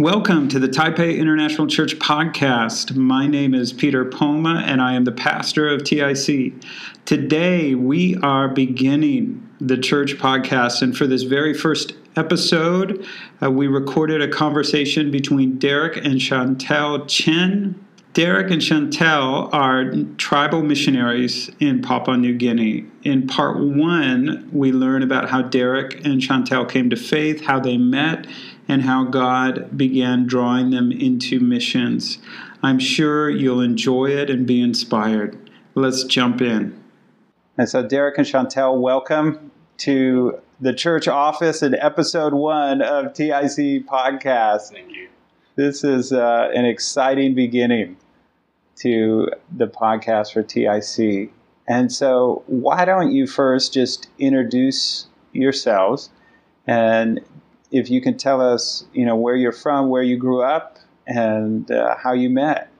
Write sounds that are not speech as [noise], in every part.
Welcome to the Taipei International Church podcast. My name is Peter Poma and I am the pastor of TIC. Today we are beginning the church podcast, and for this very first episode, uh, we recorded a conversation between Derek and Chantel Chen. Derek and Chantel are tribal missionaries in Papua New Guinea. In part one, we learn about how Derek and Chantel came to faith, how they met, and how God began drawing them into missions. I'm sure you'll enjoy it and be inspired. Let's jump in. And so, Derek and Chantel, welcome to the church office in episode one of TIC podcast. Thank you. This is uh, an exciting beginning to the podcast for TIC. And so, why don't you first just introduce yourselves and if you can tell us, you know, where you're from, where you grew up, and uh, how you met.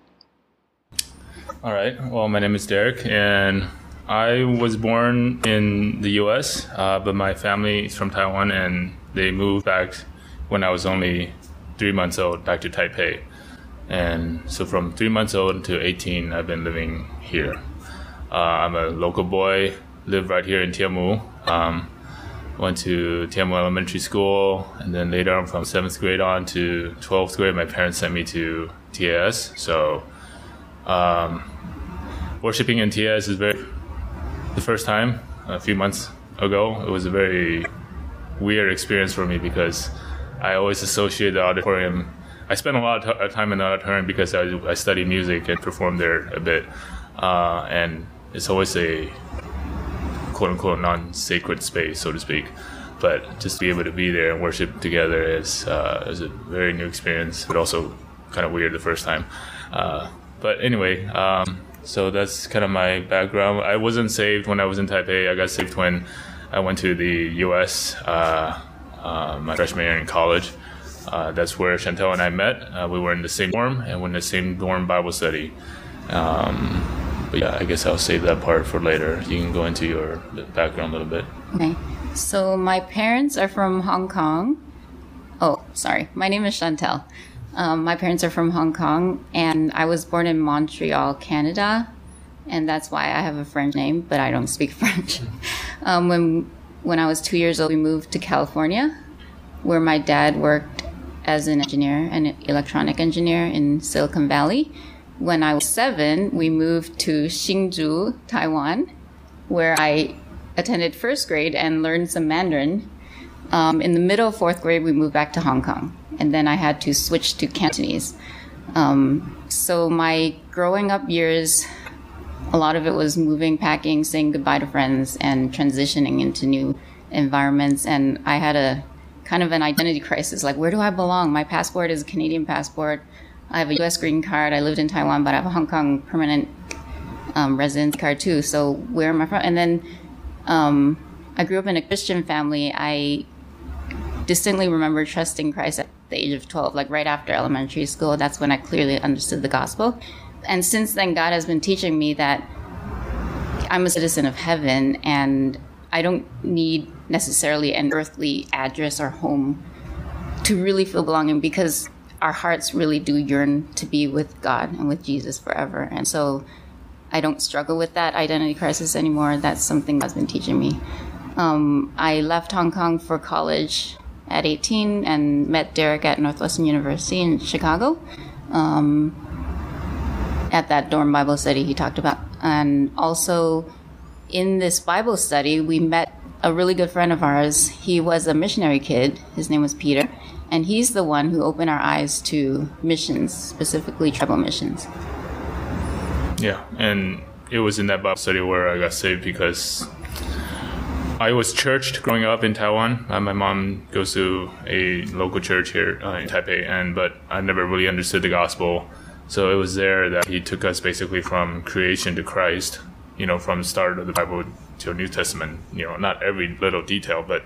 All right. Well, my name is Derek, and I was born in the U.S., uh, but my family is from Taiwan, and they moved back when I was only three months old back to Taipei. And so from three months old to 18, I've been living here. Uh, I'm a local boy, live right here in Tianmu. Um, went to Tianmu Elementary School, and then later on from seventh grade on to twelfth grade, my parents sent me to TAS. So, um, worshiping in TAS is very the first time a few months ago. It was a very weird experience for me because I always associate the auditorium. I spent a lot of time in the auditorium because I, I studied music and performed there a bit, uh, and it's always a quote unquote non sacred space, so to speak. But just to be able to be there and worship together is uh, is a very new experience, but also kind of weird the first time. Uh, but anyway, um, so that's kind of my background. I wasn't saved when I was in Taipei. I got saved when I went to the U.S. Uh, uh, my freshman year in college. Uh, that's where Chantel and I met. Uh, we were in the same dorm and we're in the same dorm Bible study. Um, but yeah, I guess I'll save that part for later. You can go into your background a little bit. Okay. So my parents are from Hong Kong. Oh, sorry. My name is Chantel. Um, my parents are from Hong Kong, and I was born in Montreal, Canada, and that's why I have a French name, but I don't speak [laughs] French. um, when when I was two years old, we moved to California, where my dad worked as an engineer, an electronic engineer in Silicon Valley when I was seven, we moved to Hsinchu, Taiwan, where I attended first grade and learned some Mandarin. Um, in the middle of fourth grade, we moved back to Hong Kong, and then I had to switch to Cantonese. Um, so my growing up years, a lot of it was moving, packing, saying goodbye to friends, and transitioning into new environments. And I had a kind of an identity [laughs] crisis like, where do I belong? My passport is a Canadian passport. I have a U.S. green card. I lived in Taiwan, but I have a Hong Kong permanent um, residence card too. So where am I from? And then um, I grew up in a Christian family. I distinctly remember trusting Christ at the age of 12, like right after elementary school. That's when I clearly understood the gospel. And since then, God has been teaching me that I'm a citizen of heaven and I don't need necessarily an earthly address or home to really feel belonging because our hearts really do yearn to be with God and with Jesus forever. And so I don't struggle with that identity crisis anymore. That's something God's been teaching me. Um, I left Hong Kong for college at 18 and met Derek at Northwestern University in Chicago um, at that dorm Bible study he talked about. And also in this Bible study, we met a really good friend of ours. He was a missionary kid. His name was Peter and he's the one who opened our eyes to missions, specifically tribal missions. Yeah, and it was in that Bible study where I got saved because I was churched growing up in Taiwan. Uh, my mom goes to a local church here uh, in Taipei, and but I never really understood the gospel. So it was there that he took us basically from creation to Christ. You know, from the start of the Bible to New Testament. You know, not every little detail, but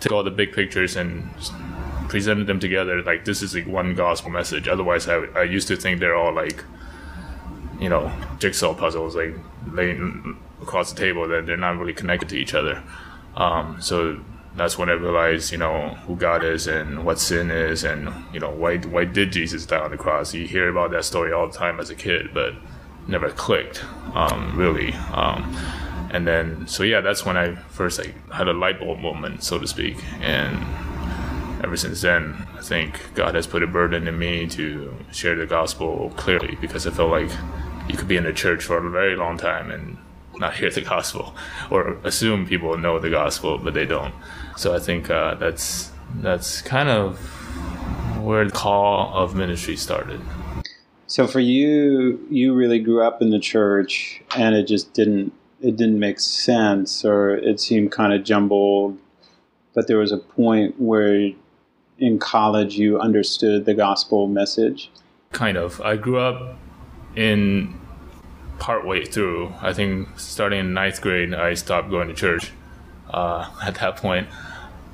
took all the big pictures and presented them together like this is like one gospel message. Otherwise, I, I used to think they're all like, you know, jigsaw puzzles like laying across the table that they're not really connected to each other. Um, so that's when I realized, you know, who God is and what sin is, and you know, why why did Jesus die on the cross? You hear about that story all the time as a kid, but never clicked, um, really. Um, and then, so yeah, that's when I first like had a light bulb moment, so to speak, and ever since then, I think God has put a burden in me to share the gospel clearly because I felt like you could be in the church for a very long time and not hear the gospel [laughs] or assume people know the gospel, but they don't. So I think uh, that's that's kind of where the call of ministry started. So for you, you really grew up in the church, and it just didn't it didn't make sense, or it seemed kind of jumbled. But there was a point where in college you understood the gospel message. Kind of. I grew up in partway through. I think starting in ninth grade, I stopped going to church. Uh, [laughs] at that point,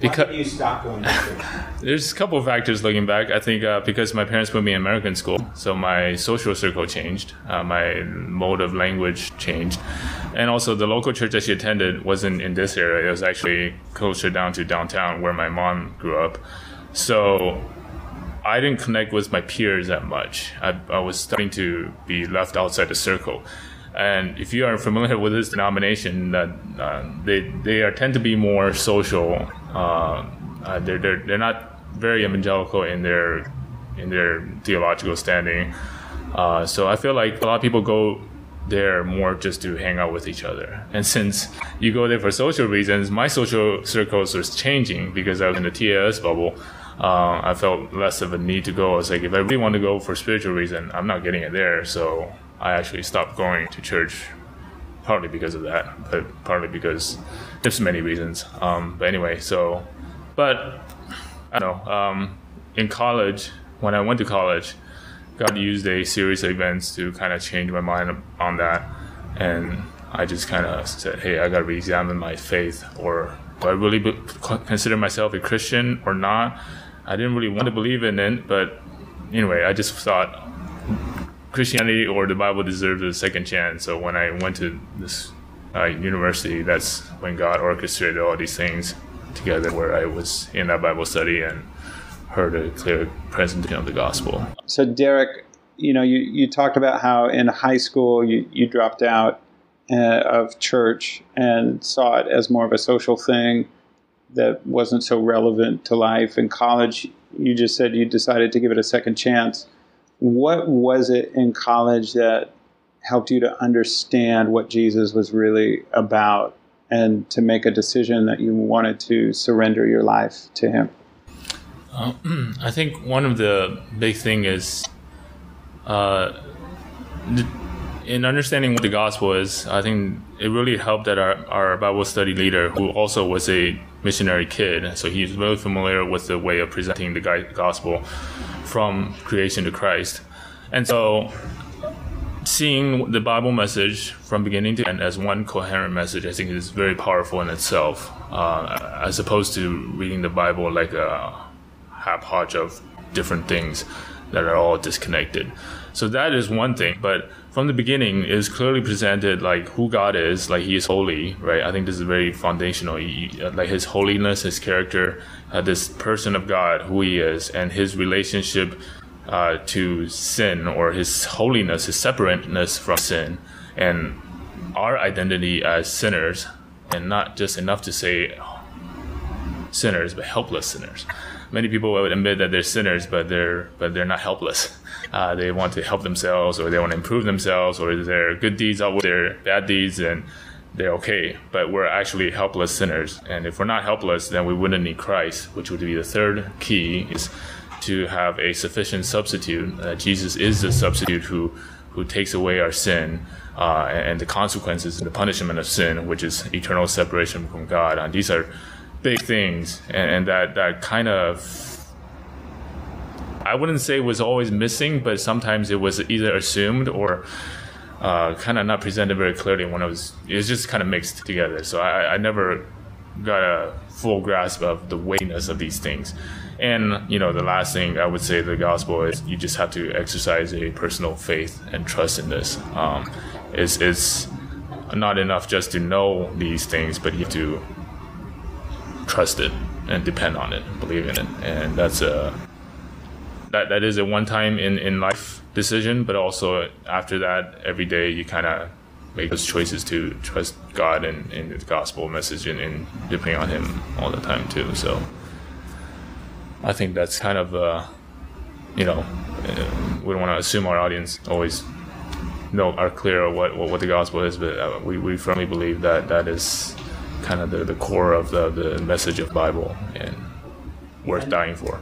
because you stop going to church? [laughs] there's a couple of factors looking back. I think uh, because my parents put me in American school, so my social circle changed, uh, my mode of language changed, and also the local church that she attended wasn't in this area. It was actually closer down to downtown where my mom grew up. So I didn't connect with my peers that much. I, I was starting to be left outside the circle. And if you are familiar with this denomination, that uh, they they are tend to be more social. Uh, uh, they're, they're they're not very evangelical in their in their theological standing. Uh, so I feel like a lot of people go there more just to hang out with each other. And since you go there for social reasons, my social circles was changing because I was in the TAS bubble uh, I felt less of a need to go. I was like, if I really want to go for spiritual reason, I'm not getting it there. So I actually stopped going to church, partly because of that, but partly because there's many reasons. Um, but anyway, so, but I don't know. Um, in college, when I went to college, God used a series of events to kind of change my mind on that, and I just kind of said, hey, I got to re-examine my faith, or do I really be- consider myself a Christian or not? I didn't really want to believe in it, but anyway, I just thought Christianity or the Bible deserves a second chance. So when I went to this uh, university, that's when God orchestrated all these things together, where I was in that Bible study and heard a clear presentation of the gospel. So, Derek, you know, you, you talked about how in high school you, you dropped out uh, of church and saw it as more of a social thing that wasn't so relevant to life. In college, you just said you decided to give it a second chance. What was it in college that helped you to understand what Jesus was really about and to make a decision that you wanted to surrender your life to Him? Uh, [clears throat] I think one of the big thing is uh, in understanding what the gospel is. I think it really helped that our, our Bible study leader, who also was a missionary kid. So he's very familiar with the way of presenting the gospel from creation to Christ. And so seeing the Bible message from beginning to end as one coherent message, I think is very powerful in itself, uh, as opposed to reading the Bible like a haphodge of different things that are all disconnected. So that is one thing, but from the beginning is clearly presented like who God is, like He is holy, right? I think this is very foundational. He, like His holiness, His character, uh, this person of God, who He is, and His relationship uh, to sin or His holiness, His separateness from sin, and our identity as sinners, and not just enough to say sinners, but helpless sinners. Many people would admit that they're sinners, but they're but they're not helpless uh, they want to help themselves or they want to improve themselves or their good deeds outweigh their bad deeds and they're okay. But we're actually helpless sinners. And if we're not helpless, then we wouldn't need Christ, which would be the third key is to have a sufficient substitute. Uh, Jesus is the substitute who, who takes away our sin. Uh, and the consequences and the punishment of sin, which is eternal separation from God. And these are big things, and, and that, that kind of I wouldn't say it was always missing, but sometimes it was either assumed or uh, kind of not presented very clearly when it was. It was just kind of mixed together. So I, I never got a full grasp of the weightiness of these things. And you know, the last thing I would say the gospel is you just have to exercise a personal faith and trust in this. Um, it's, it's not enough just to know these things, but you have to trust it and depend on it, believe in it, and that's a that that is a one time in in life decision, but also after that, every day you kind of make those choices to trust God and, and the gospel message and, and depending on Him all the time too. So I think that's kind of uh, you know we don't want to assume our audience always know are clear what, what, what the gospel is, but uh, we, we firmly believe that that is kind of the, the core of the, the message of Bible and worth dying for.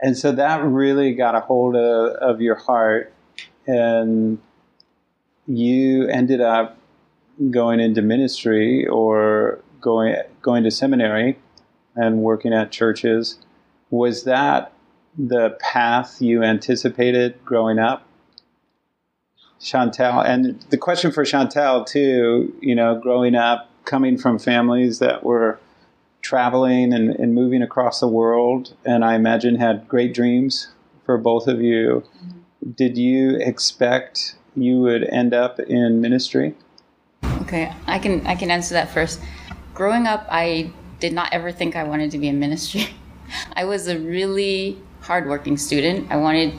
And so that really got a hold of, of your heart, and you ended up going into ministry or going going to seminary and working at churches. Was that the path you anticipated growing up? Chantel, and the question for Chantel too, you know, growing up, coming from families that were traveling and, and moving across the world, and I imagine had great dreams for both of you. Mm-hmm. Did you expect you would end up in ministry? Okay, I can I can answer that first. Growing up, I did not ever think I wanted to be in ministry. [laughs] I was a really hardworking student. I wanted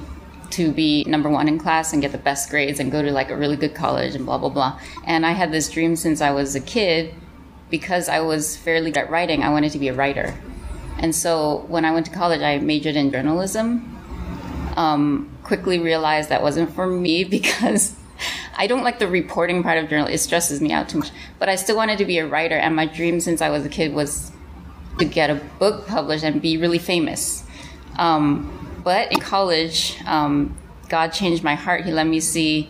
to be number one in class and get the best grades and go to like a really good college and blah blah blah. And I had this dream since I was a kid because I was fairly good at writing. I wanted to be a writer, and so when I went to college, I majored in journalism. Um, quickly realized that wasn't for me [laughs] because I don't like the reporting part of journalism. It stresses me out too much. But I still wanted to be a writer, and my dream since I was a kid was to get a book published and be really famous. Um, but in college, um, God changed my heart. He let me see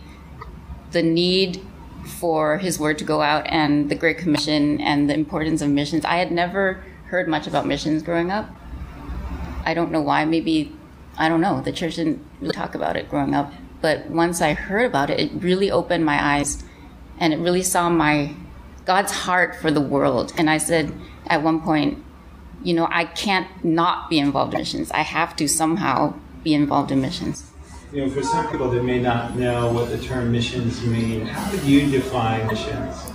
the need for His word to go out and the Great Commission and the importance of missions. I had never heard much about missions growing up. I don't know why. Maybe, I don't know. The church didn't really talk about it growing up. But once I heard about it, it really opened my eyes and it really saw my God's heart for the world. And I said at one point, you know, I can't not be involved in missions. I have to somehow be involved in missions. You know, for some people that may not know what the term missions mean, how do you define missions?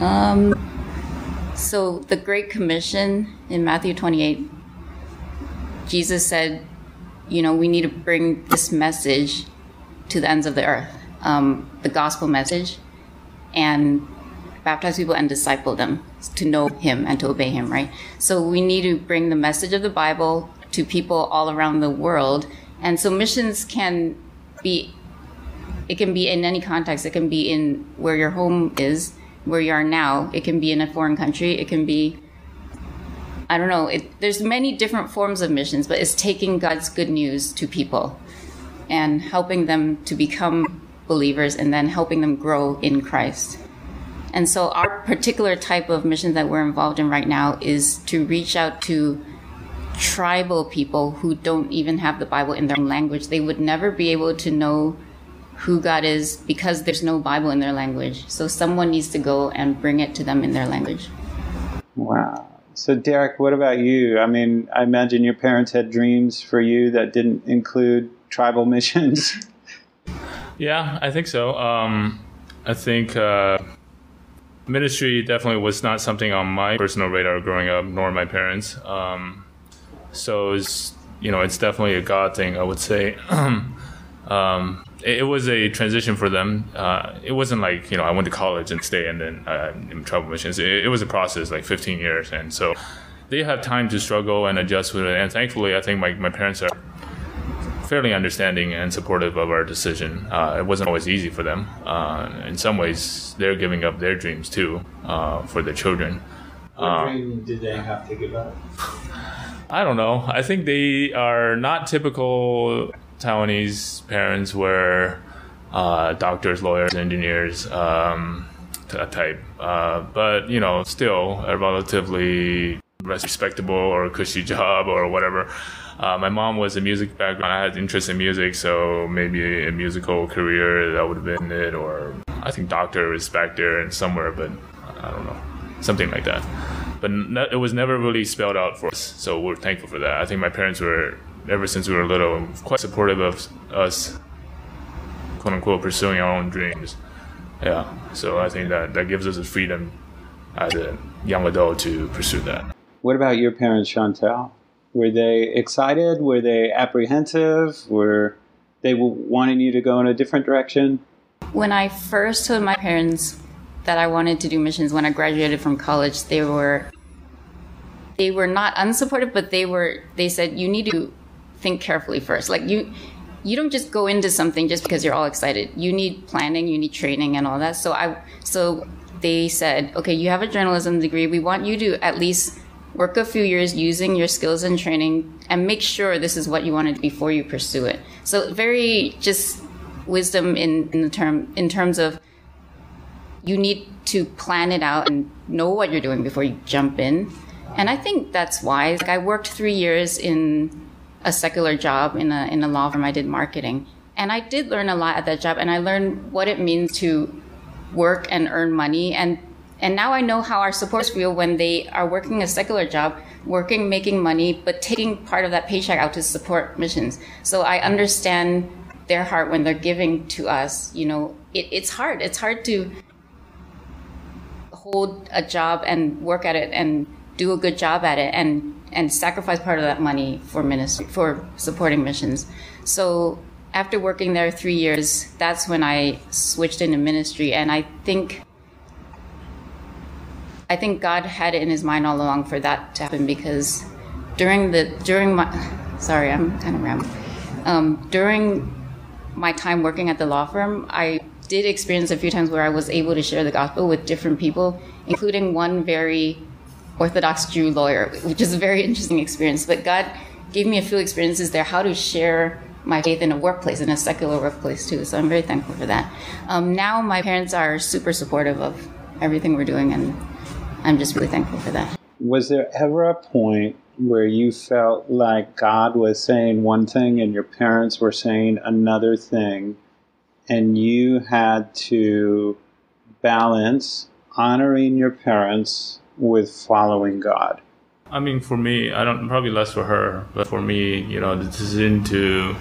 Um, so the Great Commission in Matthew 28, Jesus said, you know, we need to bring this message to the ends of the earth, um, the gospel message, and baptize people and disciple them to know him and to obey him, right? So we need to bring the message of the Bible to people all around the world. And so missions can be it can be in any context. It can be in where your home is, where you are now. It can be in a foreign country. It can be I don't know. It, there's many different forms of missions, but it's taking God's good news to people and helping them to become believers and then helping them grow in Christ. And so our particular type of mission that we're involved in right now is to reach out to tribal people who don't even have the Bible in their language. They would never be able to know who God is because there's no Bible in their language. So someone needs to go and bring it to them in their language. Wow. So, Derek, what about you? I mean, I imagine your parents had dreams for you that didn't include tribal [laughs] missions. Yeah, I think so. Um, I think uh, ministry definitely was not something on my personal radar growing up, nor my parents. Um, so it's you know it's definitely a God thing, I would say. [clears throat] um, it, it, was a transition for them. Uh, it wasn't like you know I went to college and stay and then uh, in tribal missions. It, it was a process, like 15 years, and so they have time to struggle and adjust with it. And thankfully, I think my, my parents are fairly understanding and supportive of our decision. Uh, it wasn't always easy for them. Uh, in some ways, they're giving up their dreams too uh, for their children. What uh, dream did they have to give up? [laughs] I don't know. I think they are not typical Taiwanese parents where uh, doctors, lawyers, engineers um, type. Uh, but, you know, still a relatively respectable or cushy job or whatever. Uh, my mom was a music background. I had interest in music, so maybe a musical career that would have been it, or I think doctor is back there and somewhere, but I don't know, something like that. But it was never really spelled out for us, so we're thankful for that. I think my parents were, ever since we were little, quite supportive of us, quote unquote, pursuing our own dreams. Yeah, so I think that that gives us the freedom as a young adult to pursue that. What about your parents, Chantel? Were they excited? Were they apprehensive? Were they wanting you to go in a different direction? When I first told my parents that I wanted to do missions when I graduated from college, they were they were not unsupportive, but they were they said you need to think carefully first. Like you you don't just go into something just because you're all excited. You need planning, you need training and all that. So I so they said, "Okay, you have a journalism degree. We want you to at least work a few years using your skills and training and make sure this is what you wanted before you pursue it." So very just wisdom in in the term in terms of you need to plan it out and know what you're doing before you jump in. And I think that's wise. Like I worked 3 years in a secular job in a in a law firm. I did marketing, and I did learn a lot at that job. And I learned what it means to work and earn money. And and now I know how our supporters feel when they are working a secular job, working, making money, but taking part of that paycheck out to support missions. So I understand their heart when they're giving to us. You know, it, it's hard. It's hard to hold a job and work at it and do a good job at it and and sacrifice part of that money for ministry for supporting missions. So after working there three years, that's when I switched into ministry, and I think I think God had it in His mind all along for that to happen because during the during my sorry, I'm kind of rambling. Um, during my time working at the law firm, I did experience a few times where I was able to share the gospel with different people, including one very Orthodox Jew lawyer, which is a very interesting experience. But God gave me a few experiences there how to share my faith in a workplace, in a secular workplace too. So I'm very thankful for that. Um, now my parents are super supportive of everything we're doing, and I'm just really thankful for that. Was there ever a point where you felt like God was saying one thing and your parents were saying another thing, and you had to balance honoring your parents with following God? I mean, for me, I don't probably less for her, but for me, you know, the decision to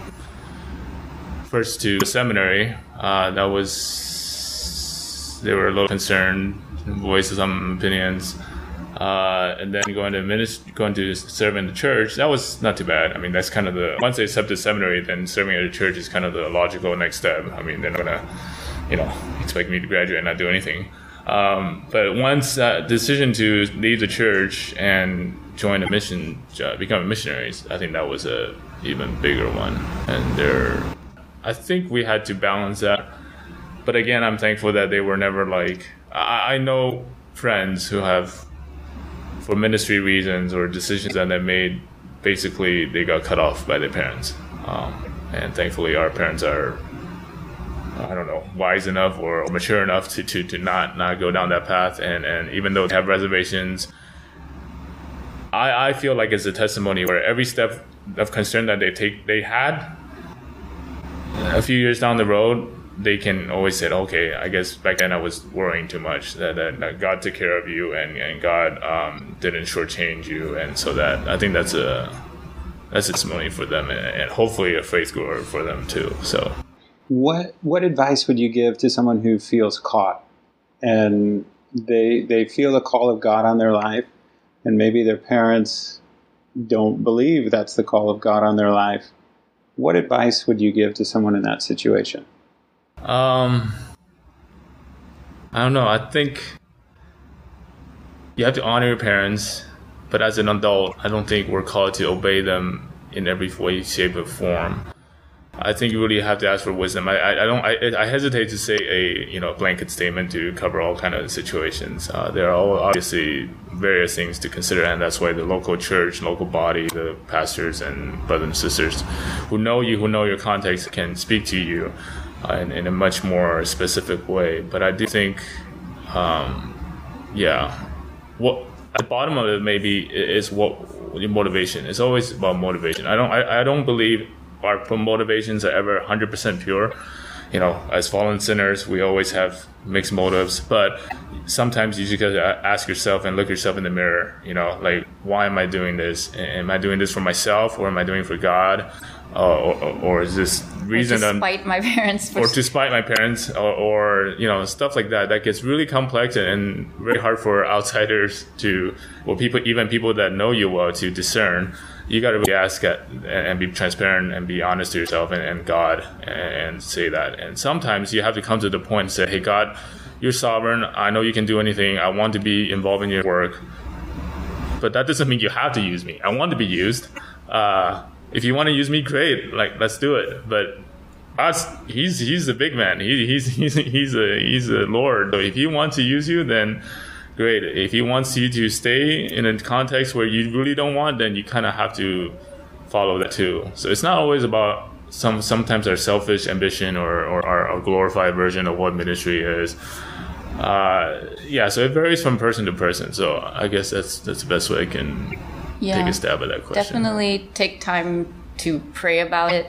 first to seminary, uh, that was they were a little concerned, voices some opinions, uh, and then going to ministry, going to serve in the church, that was not too bad. I mean, that's kind of the once they accepted seminary, then serving at a church is kind of the logical next step. I mean, they're not gonna, you know, expect me to graduate and not do anything. Um, but once that decision to leave the church and join a mission, uh, become a missionaries, I think that was a even bigger one. And there, I think we had to balance that. But again, I'm thankful that they were never like. I, I know friends who have, for ministry reasons or decisions that they made, basically they got cut off by their parents. Um, and thankfully, our parents are I don't know, wise enough or mature enough to, to, to not not go down that path. And, and even though they have reservations, I, I feel like it's a testimony where every step of concern that they take they had a few years down the road, they can always say, okay, I guess back then I was worrying too much. That, that, that God took care of you and, and God um, didn't shortchange you. And so that I think that's a that's testimony for them and, and hopefully a faith grower for them too. So what what advice would you give to someone who feels caught and they they feel the call of God on their life and maybe their parents don't believe that's the call of God on their life? What advice would you give to someone in that situation? Um I don't know. I think you have to honor your parents, but as an adult, I don't think we're called to obey them in every way, shape, or form. I think you really have to ask for wisdom. I, I, I don't I, I, hesitate to say a you know blanket statement to cover all kind of situations. Uh, there are obviously various things to consider, and that's why the local church, local body, the pastors and brothers and sisters who know you, who know your context, can speak to you uh, in, in, a much more specific way. But I do think, um, yeah, what at the bottom of it maybe is what your motivation. It's always about motivation. I don't I, I don't believe our motivations are ever 100% pure. You know, as fallen sinners, we always have mixed motives, but sometimes you just gotta ask yourself and look yourself in the mirror. You know, like why am I doing this? Am I doing this for myself or am I doing it for God? Uh, or, or, is this reason or to spite my parents or to spite my parents or, or, you know stuff like that that gets really complex and, and very hard for outsiders to well people even people that know you well to discern you got to really ask at, and be transparent and be honest to yourself and, and God and, say that. And sometimes you have to come to the point and say, "Hey, God, you're sovereign. I know you can do anything. I want to be involved in your work, but that doesn't mean you have to use me. I want to be used. Uh, if you want to use me, great. Like, let's do it. But us, he's he's a big man. He, he's [laughs] he's he's a he's a lord. So if he wants to use you, then great. If he wants you to stay in a context where you really don't want, then you kind of have to follow that too. So it's not always about some sometimes our selfish ambition or, or our, our glorified version of what ministry is. Uh, yeah, so it varies from person to person. So I guess that's that's the best way I can yeah, take a stab at that question. Definitely take time to pray about it.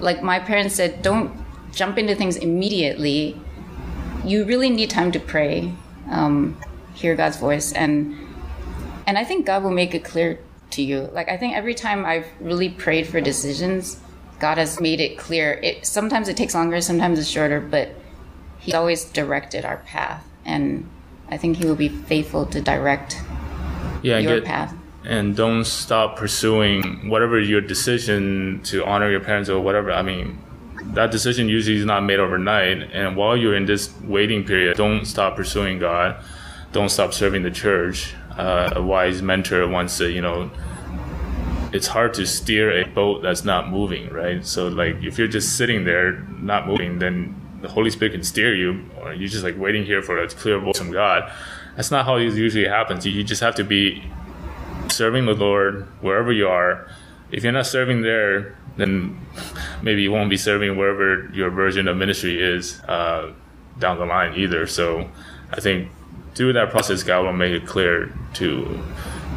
Like my parents said, don't jump into things immediately. You really need time to pray um, hear God's voice, and and I think God will make it clear to you. Like I think every time I've really prayed for decisions, God has made it clear. It sometimes it takes longer, sometimes it's shorter, but He's always directed our path, and I think He will be faithful to direct yeah, your get, path. And don't stop pursuing whatever your decision to honor your parents or whatever. I mean, that decision usually is not made overnight. And while you're in this waiting period, don't stop pursuing God. Don't stop serving the church. Uh, a wise mentor once said, you know, it's hard to steer a boat that's not moving, right? So like if you're just sitting there not moving, then the Holy Spirit can steer you, or you're just like waiting here for a clear voice from God. That's not how it usually happens. You just have to be serving the Lord wherever you are. If you're not serving there, then maybe you won't be serving wherever your version of ministry is uh, down the line either. So I think through that process, God will make it clear to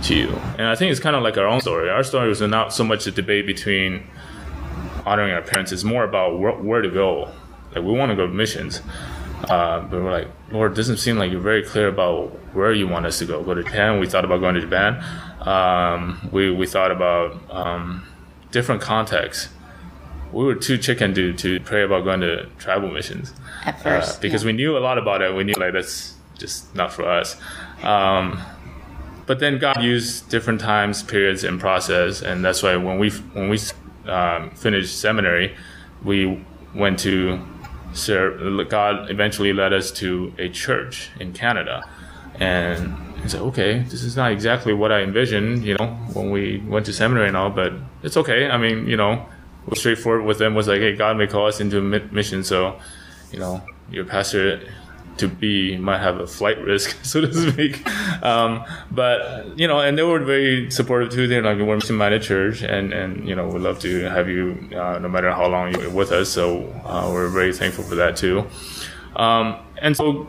to you. And I think it's kind of like our own story. Our story was not so much a debate between honoring our parents; it's more about where, where to go. Like we want to go to missions, uh, but we're like, Lord, it doesn't seem like you're very clear about where you want us to go. Go to Japan. We thought about going to Japan. Um, we we thought about um, different contexts. We were too chicken to, to pray about going to tribal missions. At first. Uh, because yeah. we knew a lot about it. We knew like that's just not for us. Um, but then God used different times, periods, and process, and that's why when we when we um, finished seminary, we went to serve. God eventually led us to a church in Canada, and he said, okay, this is not exactly what I envisioned, you know, when we went to seminary and all, but it's okay. I mean, you know, straightforward with them was like, hey, God may call us into a mission, so, you know, your pastor to be might have a flight risk, [laughs] so to speak. Um, but you know, and they were very supportive too. They're like, we're mission minded church, and and you know, we'd love to have you uh, no matter how long you're with us. So uh, we're very thankful for that too. Um, and so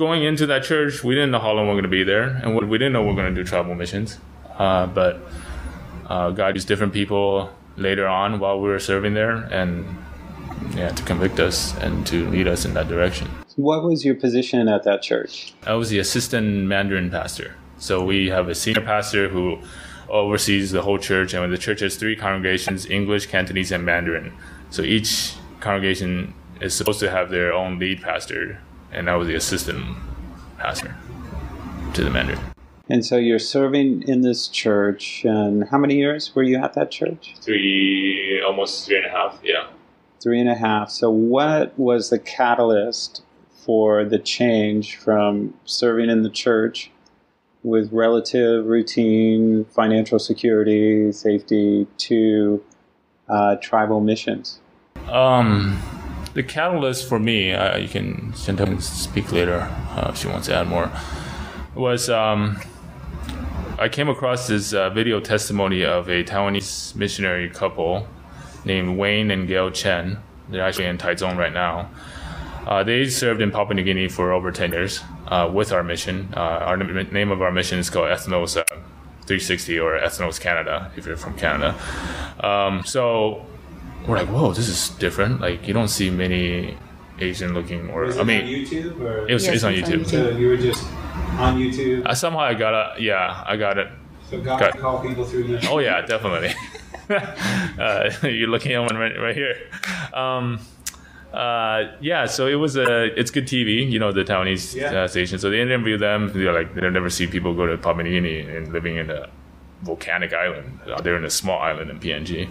going into that church, we didn't know how long we are going to be there, and we didn't know we are going to do tribal missions. Uh, but uh, God used different people later on while we were serving there, and yeah, to convict us and to lead us in that direction. What was your position at that church? I was the assistant Mandarin pastor. So we have a senior pastor who oversees the whole church, and the church has three congregations: English, Cantonese, and Mandarin. So each congregation is supposed to have their own lead pastor and I was the assistant pastor to the Mandarin. And so you're serving in this church, and how many years were you at that church? Three, almost three and a half, yeah. Three and a half. So, what was the catalyst for the change from serving in the church with relative routine, financial security, safety to uh, tribal missions? Um, the catalyst for me, uh, you can can speak later uh, if she wants to add more, was um, I came across this uh, video testimony of a Taiwanese missionary couple named Wayne and Gail Chen. They're actually in Taichung right now. Uh, they served in Papua New Guinea for over 10 years uh, with our mission. Uh, our name of our mission is called Ethnos 360 or Ethnos Canada if you're from Canada. Um, so we're like, whoa, this is different. Like you don't see many Asian looking, or Was I mean, on YouTube or it was Yes, it's on it's on YouTube. YouTube. so you were just on YouTube. Uh, somehow I got a yeah, I got it. So God Okay. call people through YouTube. Oh yeah, definitely. [laughs] uh, you're looking at one right, right here. Um, uh, yeah, so it was a it's good TV, you know, the Taiwanese Yeah. uh, station. So they interview them. They're like they never see people go to Papua New Guinea and living in a volcanic island. Uh, They're in a small island in PNG,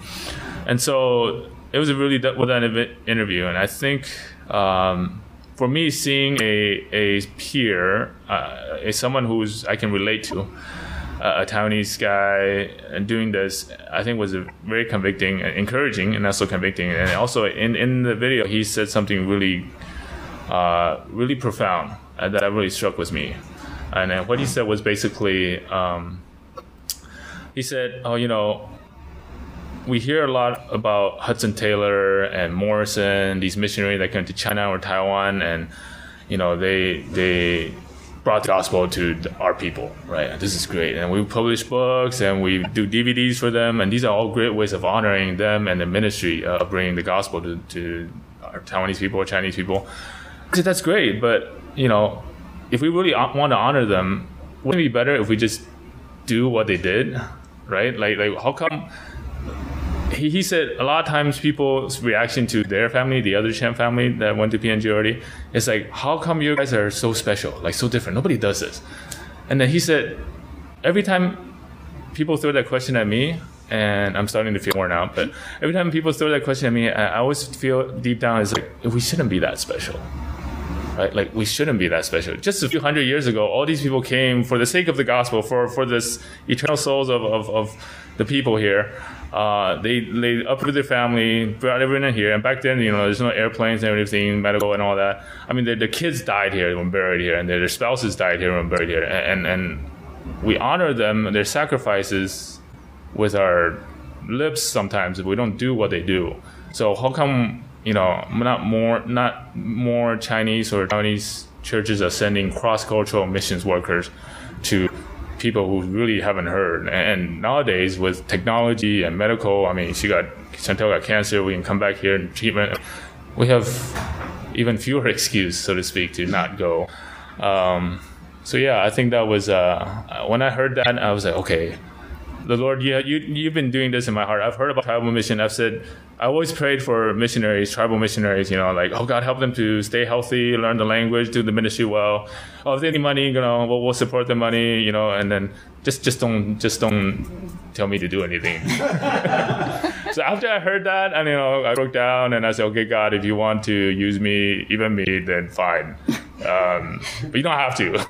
and so it was a really well done interview. And I think um, for me, seeing a a peer, uh, a someone who's I can relate to a a Taiwanese guy and doing this, I think was very convicting and encouraging and also convicting. And also in, in the video, he said something really, uh, really profound uh, that really struck with me. And uh, what he said was basically, um, he said, oh, you know, we hear a lot about Hudson Taylor and Morrison, these missionaries that came to China or Taiwan, and you know they they brought the gospel to our people, right? This is great, and we publish books and we do DVDs for them, and these are all great ways of honoring them and the ministry uh, of bringing the gospel to, to our Taiwanese people or Chinese people. Said, that's great, but you know, if we really want to honor them, wouldn't it be better if we just do what they did, right? Like, like how come? he, he said a lot of times people's reaction to their family, the other Chen family that went to PNG already, is like, how come you guys are so special, like so different? Nobody does this. And then he said, every time people throw that question at me, and I'm starting to feel worn out, but every time people throw that question at me, I, I always feel deep down is like, we shouldn't be that special. Right? Like we shouldn't be that special. Just a few hundred years ago, all these people came for the sake of the gospel, for for this eternal souls of, of, of the people here. Uh, they they uprooted their family, brought everyone in here, and back then, you know, there's no airplanes and everything, medical and all that. I mean, the, the kids died here when buried here, and their, their spouses died here when buried here, and and we honor them, their sacrifices, with our lips sometimes if we don't do what they do. So how come you know not more not more Chinese or Taiwanese churches are sending cross cultural missions workers to people who really haven't heard? And nowadays with technology and medical, I mean, she got Chantel got cancer, we can come back here and treatment. We have even fewer [laughs] excuse, so to speak, to not go. Um, so yeah, I think that was uh, when I heard that, I was like, okay, the Lord, yeah, you you've been doing this in my heart. I've heard about tribal mission. I've said I always prayed for missionaries, tribal missionaries. You know, like oh God, help them to stay healthy, learn the language, do the ministry well. Oh, if they need money, you know, we'll, we'll support the money. You know, and then just just don't just don't tell me to do anything. [laughs] so after I heard that, and you know, I broke down and I said, okay, God, if you want to use me, even me, then fine. Um, but you don't have to. [laughs]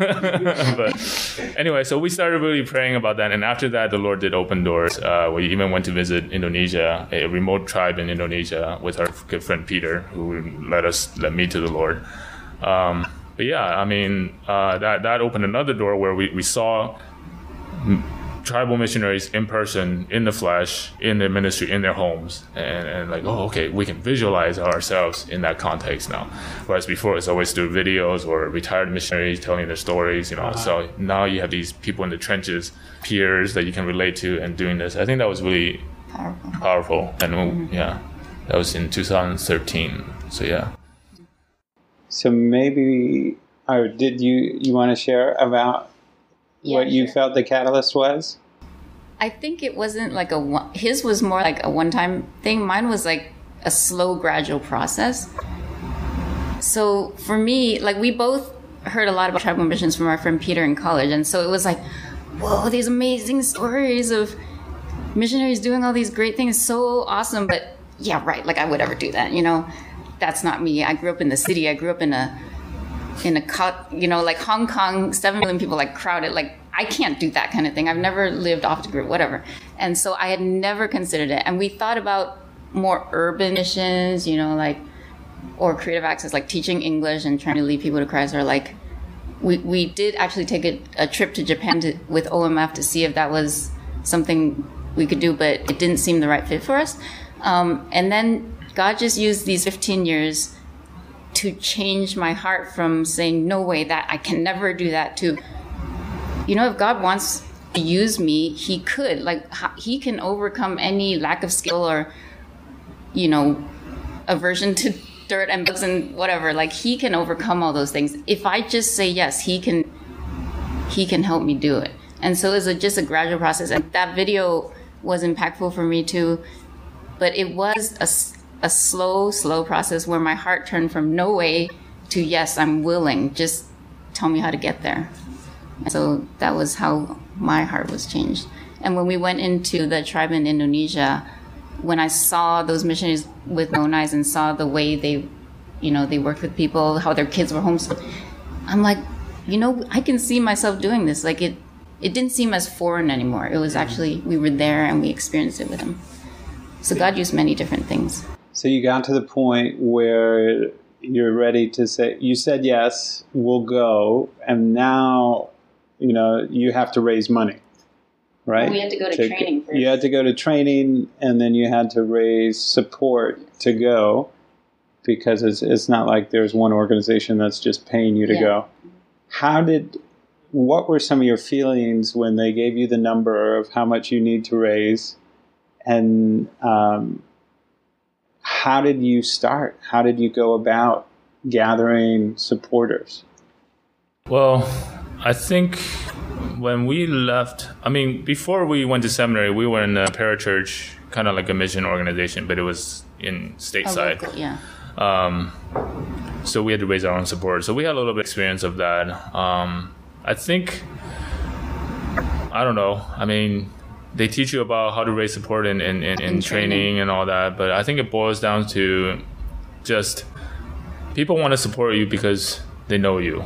but anyway, so we started really praying about that, and after that, the Lord did open doors. Uh, we even went to visit Indonesia, a remote tribe in Indonesia, with our good friend Peter, who led us, led me to the Lord. Um, but yeah, I mean, uh, that that opened another door where we we saw tribal missionaries in person, in the flesh, in their ministry, in their homes, and, and like, oh, okay, we can visualize ourselves in that context now. Whereas before, it's always through videos or retired missionaries telling their stories, you know. Uh-huh. So now you have these people in the trenches, peers that you can relate to, and doing this. I think that was really Powerful. powerful, and mm-hmm. yeah, that was in 2013. So yeah. So maybe, or did you you want to share about Yeah, what you felt the catalyst was? I think it wasn't like a one, his was more like a one time thing. Mine was like a slow, gradual process. So for me, like we both heard a lot about tribal missions from our friend Peter in college, and so it was like, whoa, these amazing stories of missionaries doing all these great things, so awesome. But yeah, right, like I would ever do that, you know? That's not me. I grew up in the city. I grew up in a in a cut, you know like Hong Kong, seven million people like crowded. Like I can't do that kind of thing. I've never lived off the grid, whatever. And so I had never considered it. And we thought about more urban missions, you know, like or creative access, like teaching English and trying to lead people to Christ, or like we we did actually take a, a trip to Japan to, with OMF to see if that was something we could do, but it didn't seem the right fit for us. Um, and then God just used these 15 years to change my heart from saying no way that I can never do that to you know if God wants to use me he could like he can overcome any lack of skill or you know aversion to [laughs] dirt and bugs and whatever. Like he can overcome all those things. If I just say yes, he can he can help me do it. And so it's just a gradual process. And that video was impactful for me too. But it was a, a slow, slow process where my heart turned from no way to yes, I'm willing. Just tell me how to get there. And so that was how my heart was changed. And when we went into the tribe in Indonesia, when I saw those missionaries with my own eyes and saw the way they, you know, they worked with people, how their kids were homeschooled, I'm like, you know, I can see myself doing this. Like it, it didn't seem as foreign anymore. It was mm-hmm. actually we were there and we experienced it with them. So God used many different things. So you got to the point where you're ready to say you said yes, we'll go, and now you know you have to raise money right? Well, we had to go to, to, training first. You had to go to training, and then you had to raise support to go, because it's it's not like there's one organization that's just paying you to yeah. go. How did? What were some of your feelings when they gave you the number of how much you need to raise, and um, how did you start? How did you go about gathering supporters? Well, I think when we left, I mean, before we went to seminary, we were in a parachurch, kind of like a mission organization, but it was in stateside. Oh, yeah. Um, so we had to raise our own support. So we had a little bit of experience of that. Um, I think, I don't know. I mean, they teach you about how to raise support in, in, in, in training. training and all that, but I think it boils down to just people want to support you because they know you.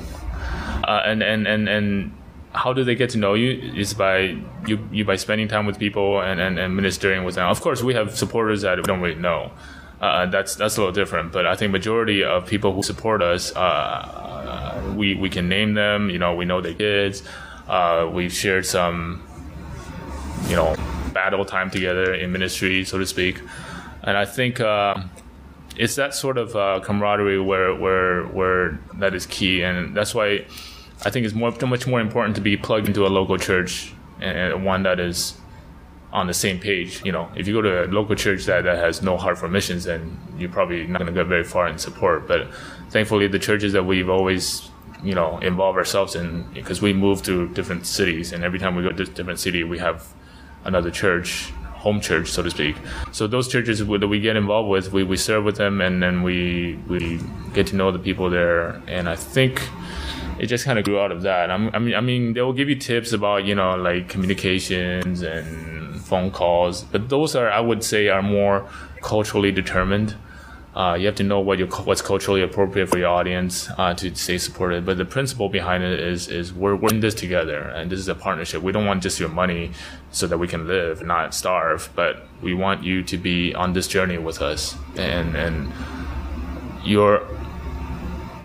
Uh, and, and, and, and how do they get to know you is by you, you by spending time with people and, and, and ministering with them. Of course, we have supporters that we don't really know. Uh, that's that's a little different, but I think majority of people who support us, uh, we we can name them. You know, we know their kids. Uh, we've shared some, you know, battle time together in ministry, so to speak, and I think uh, it's that sort of uh, camaraderie where where where that is key, and that's why I think it's more much more important to be plugged into a local church and one that is on the same page. You know, if you go to a local church that, that has no heart for missions, then you're probably not going to get very far in support. But thankfully, the churches that we've always you know involve ourselves in because we move to different cities, and every time we go to a different city, we have another church home church, so to speak. So those churches that we get involved with, we, we serve with them, and then we we get to know the people there. And I think it just kind of grew out of that. I mean, I mean, they will give you tips about you know like communications and phone calls, but those are I would say are more culturally determined. Uh, you have to know what what's culturally appropriate for your audience uh, to stay supported. But the principle behind it is is we're, we're in this together, and this is a partnership. We don't want just your money so that we can live, and not starve, but we want you to be on this journey with us, and and your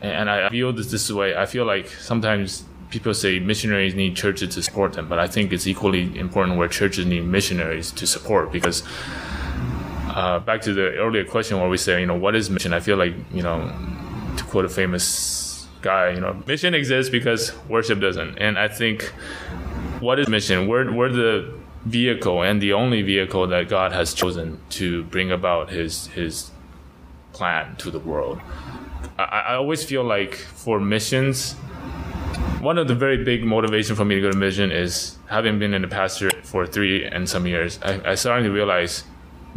and I feel this this way. I feel like sometimes people say missionaries need churches to support them, but I think it's equally important where churches need missionaries to support because uh, back to the earlier question where we say, you know, what is mission? I feel like, you know, to quote a famous guy, you know, mission exists because worship doesn't. And I think what is mission? We're, we're the vehicle and the only vehicle that God has chosen to bring about his, his plan to the world. I, I always feel like for missions, one of the very big motivation for me to go to mission is having been in the pastor for three and some years. I, I started to realize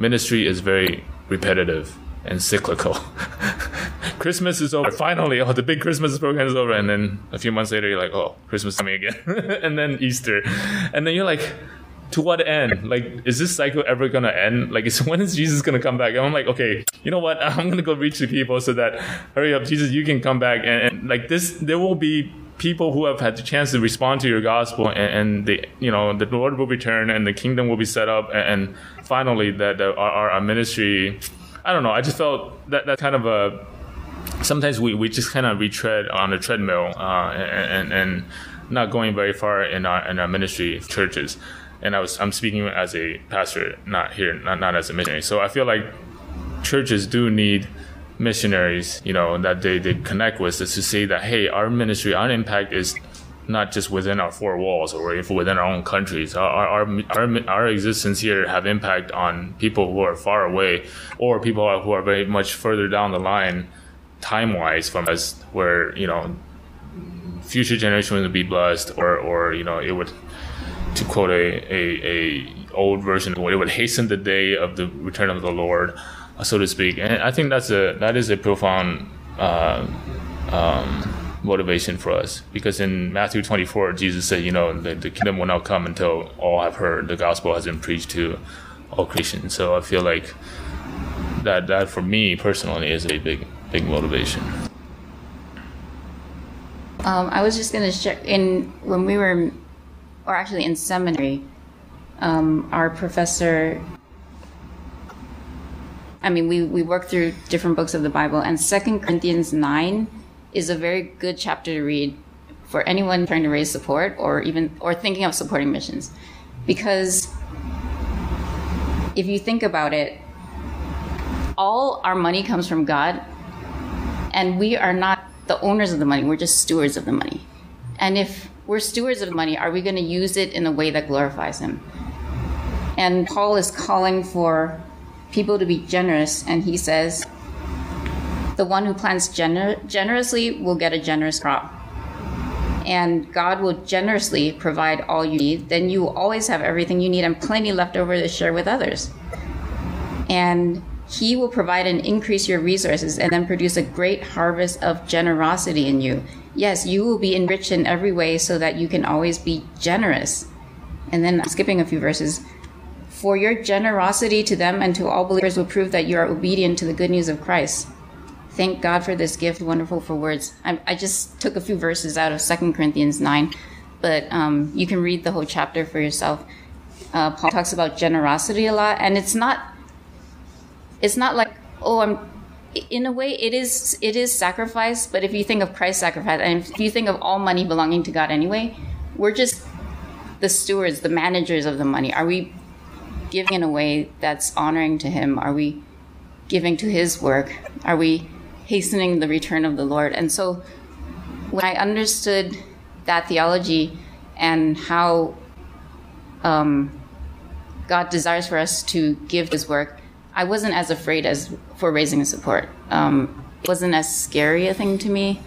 ministry is very repetitive and cyclical. [laughs] Christmas is over. Finally, oh, the big Christmas program is over. And then a few months later, you're like, oh, Christmas coming again. [laughs] and then Easter. And then you're like, to what end? Like, is this cycle ever gonna end? Like, is [laughs] when is Jesus gonna come back? And I'm like, okay, you know what? I'm gonna go reach the people so that hurry up, Jesus, you can come back. And, and like this, there will be people who have had the chance to respond to your gospel, and, and the you know the Lord will return, and the kingdom will be set up, and, and finally that our, our ministry. I don't know. I just felt that that kind of a sometimes we, we just kind of retread on a treadmill uh, and, and, and not going very far in our in our ministry churches and I was I'm speaking as a pastor, not here, not not as a missionary. So I feel like churches do need missionaries, you know, that they, they connect with is to say that hey, our ministry, our impact is not just within our four walls or if within our own countries. Our, our, our, our existence here have impact on people who are far away or people who are very much further down the line time wise from us where, you know, future generations would be blessed or, or, you know, it would, to quote a, a, a old version, it would hasten the day of the return of the Lord, so to speak. And I think that's a, that is a profound, uh, um, motivation for us because in Matthew 24, Jesus said, you know, the, the kingdom will not come until all have heard the gospel has been preached to all Christians. So I feel like that, that for me personally is a big, big motivation. Um, I was just going to share in when we were, or actually in seminary, um, our professor I mean, we, we worked through different books of the Bible, and Second Corinthians 9 is a very good chapter to read for anyone trying to raise support or even or thinking of supporting missions. Because if you think about it all our money comes from god and we are not the owners of the money we're just stewards of the money. And if we're stewards of money are we going to use it in a way that glorifies him? And paul is calling for people to be generous and he says the one who plants gener- generously will get a generous crop. And God will generously provide all you need. Then you will always have everything you need and plenty left over to share with others. And He will provide and increase your resources and then produce a great harvest of generosity in you. Yes, you will be enriched in every way so that you can always be generous. And then skipping a few verses. For your generosity to them and to all believers will prove that you are obedient to the good news of Christ thank God for this gift, wonderful for words. I, I just took a few verses out of Second Corinthians 9, but um, you can read the whole chapter for yourself. Uh, Paul talks about generosity a lot, and it's not, it's not like, oh, I'm, in a way, it is, it is sacrifice, but if you think of Christ's sacrifice, and if you think of all money belonging to God anyway, we're just the stewards, the managers of the money. Are we giving in a way that's honoring to Him? Are we giving to His work? Are we hastening the return of the Lord. And so when I understood that theology and how um, God desires for us to give His work, I wasn't as afraid as for raising support. Um, it wasn't as scary a thing to me.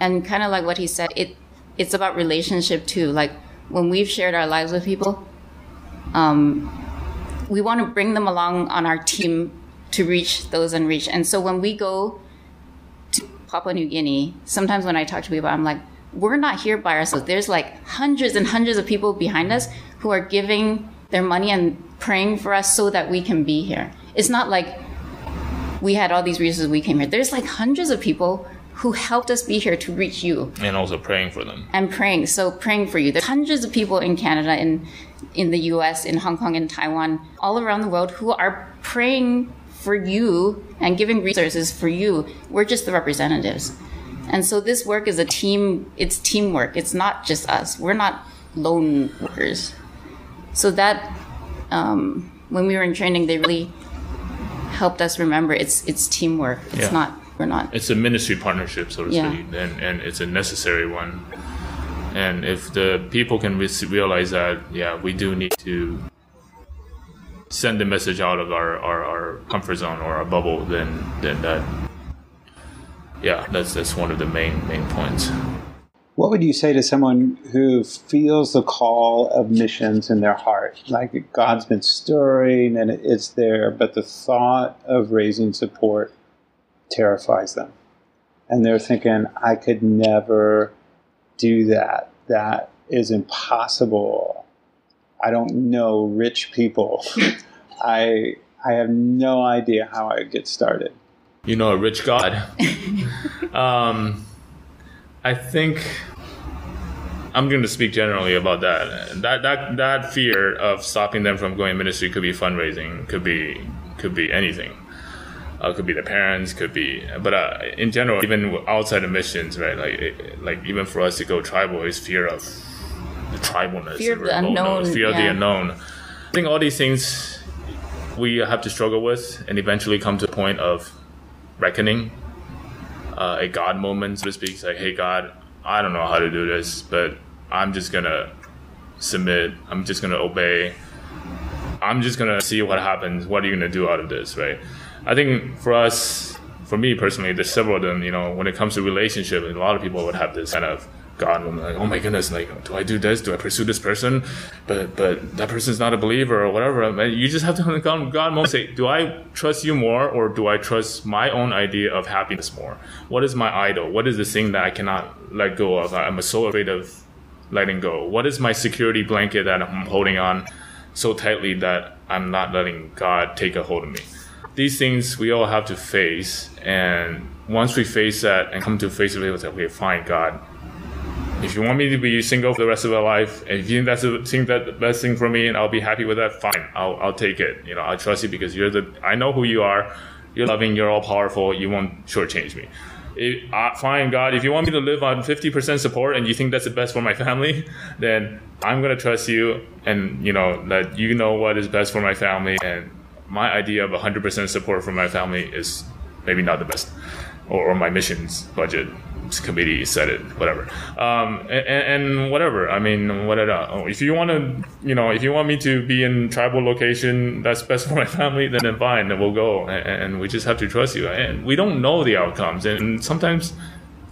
And kind of like what he said, it it's about relationship too. Like when we've shared our lives with people, um, we want to bring them along on our team to reach those unreached. And so when we go to Papua New Guinea, sometimes when I talk to people, I'm like, we're not here by ourselves. There's like hundreds and hundreds of people behind us who are giving their money and praying for us so that we can be here. It's not like we had all these reasons we came here. There's like hundreds of people who helped us be here to reach you. And also praying for them. And praying. So praying for you. There's hundreds of people in Canada, in in the US, in Hong Kong, in Taiwan, all around the world who are praying for you and giving resources for you. We're just the representatives. And so this work is a team, it's teamwork. It's not just us. We're not lone workers. So that, um, when we were in training, they really helped us remember it's, it's teamwork. It's yeah. not, we're not. It's a ministry partnership, so to yeah. speak, and, and it's a necessary one. And if the people can realize that, yeah, we do need to send the message out of our, our, our comfort zone or our bubble, then then that yeah, that's that's one of the main main points. What would you say to someone who feels the call of missions in their heart? Like God's been stirring and it's there, but the thought of raising support terrifies them. And they're thinking, I could never do that. That is impossible. I don't know rich people. [laughs] I I have no idea how I get started. You know, a rich God. [laughs] um, I think I'm going to speak generally about that. That that that fear of stopping them from going ministry could be fundraising, could be could be anything. Uh, could be the parents, could be, but uh, in general, even outside of missions, right? Like, like even for us to go tribal is fear of the tribalness, fear of the unknown, fear yeah. of the unknown. I think all these things we have to struggle with, and eventually come to a point of reckoning, uh, a God moment, so to speak. It's like, hey, God, I don't know how to do this, but I'm just gonna submit. I'm just gonna obey. I'm just gonna see what happens. What are you gonna do out of this, right? I think for us, for me personally, there's several of them. You know, when it comes to relationship, a lot of people would have this kind of God, I'm like, oh my goodness, like, do I do this? Do I pursue this person? But but that person's not a believer or whatever. You just have to come [laughs] God, God moment say, do I trust you more or do I trust my own idea of happiness more? What is my idol? What is the thing that I cannot let go of? I'm so afraid of letting go. What is my security blanket that I'm holding on so tightly that I'm not letting God take a hold of me? These things we all have to face, and once we face that and come to face to face with, okay, fine, God if you want me to be single for the rest of my life, and if you think that's the that the best thing for me, and I'll be happy with that, fine. I'll I'll take it. You know, I trust you because you're the I know who you are. You're loving. You're all powerful. You won't shortchange me. It, uh, fine, God. If you want me to live on 50% support and you think that's the best for my family, then I'm gonna trust you, and you know that you know what is best for my family. And my idea of 100% support for my family is maybe not the best, or, or my missions budget committee said it, whatever. Um, and, and, whatever. I mean, whatever. Oh, if you want to, you know, if you want me to be in tribal location that's best for my family, then, fine, then we'll go. And, and, we just have to trust you. And we don't know the outcomes, and sometimes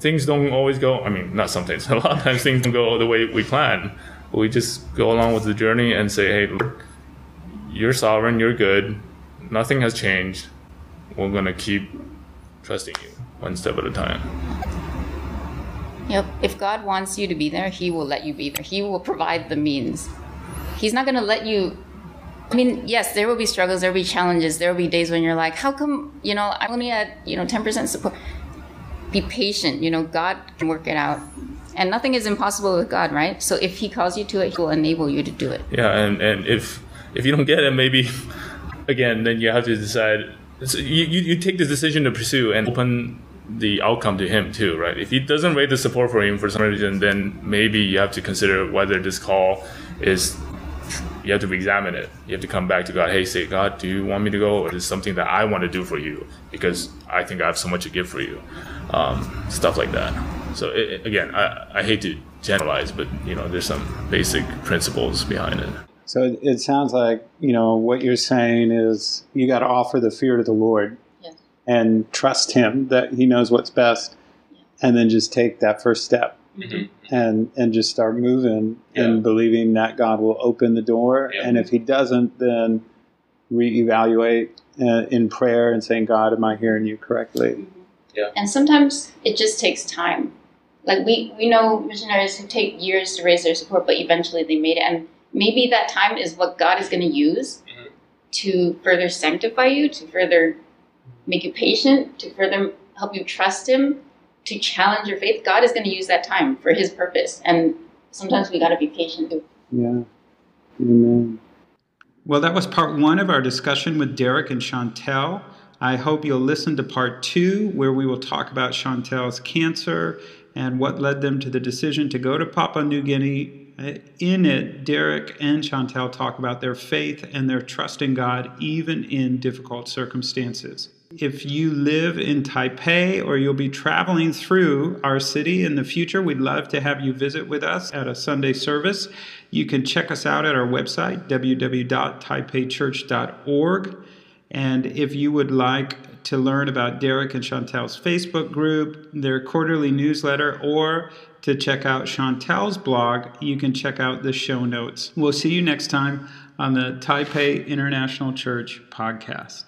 things don't always go. I mean, not sometimes. [laughs] A lot of times things don't go the way we plan. We just go along with the journey and say, hey, you're sovereign. You're good. Nothing has changed. We're gonna keep trusting you one step at a time. Yep. If God wants you to be there, He will let you be there. He will provide the means. He's not going to let you. I mean, yes, there will be struggles, there will be challenges, there will be days when you're like, how come, you know, I'm only at, you know, 10% support. Be patient. You know, God can work it out. And nothing is impossible with God, right? So if He calls you to it, He will enable you to do it. Yeah, and, and if if you don't get it, maybe, [laughs] again, then you have to decide. So you, you, you take the decision to pursue and open the outcome to him too, right? If he doesn't rate the support for him for some reason, then maybe you have to consider whether this call is. You have to examine it. You have to come back to God. Hey, say, God, do you want me to go, or is this something that I want to do for you because I think I have so much to give for you, um, stuff like that. So it, again, I, I hate to generalize, but you know, there's some basic principles behind it. So it sounds like you know what you're saying is you got to offer the fear to the Lord and trust him that he knows what's best and then just take that first step mm-hmm. and and just start moving yeah. and believing that God will open the door yeah. and if he doesn't then reevaluate uh, in prayer and saying God am I hearing you correctly mm-hmm. yeah and sometimes it just takes time like we we know missionaries who take years to raise their support but eventually they made it and maybe that time is what God is going to use mm-hmm. to further sanctify you to further make you patient, to further help you trust Him, to challenge your faith. God is going to use that time for His purpose. And sometimes we got to be patient too. Yeah. Amen. Well, that was part one of our discussion with Derek and Chantel. I hope you'll listen to part two, where we will talk about Chantel's cancer and what led them to the decision to go to Papua New Guinea. Uh, in it, Derek and Chantel talk about their faith and their trust in God, even in difficult circumstances. If you live in Taipei or you'll be traveling through our city in the future, we'd love to have you visit with us at a Sunday service. You can check us out at our website, www.taipeichurch.org. And if you would like to learn about Derek and Chantel's Facebook group, their quarterly newsletter, or to check out Chantel's blog, you can check out the show notes. We'll see you next time on the Taipei International Church podcast.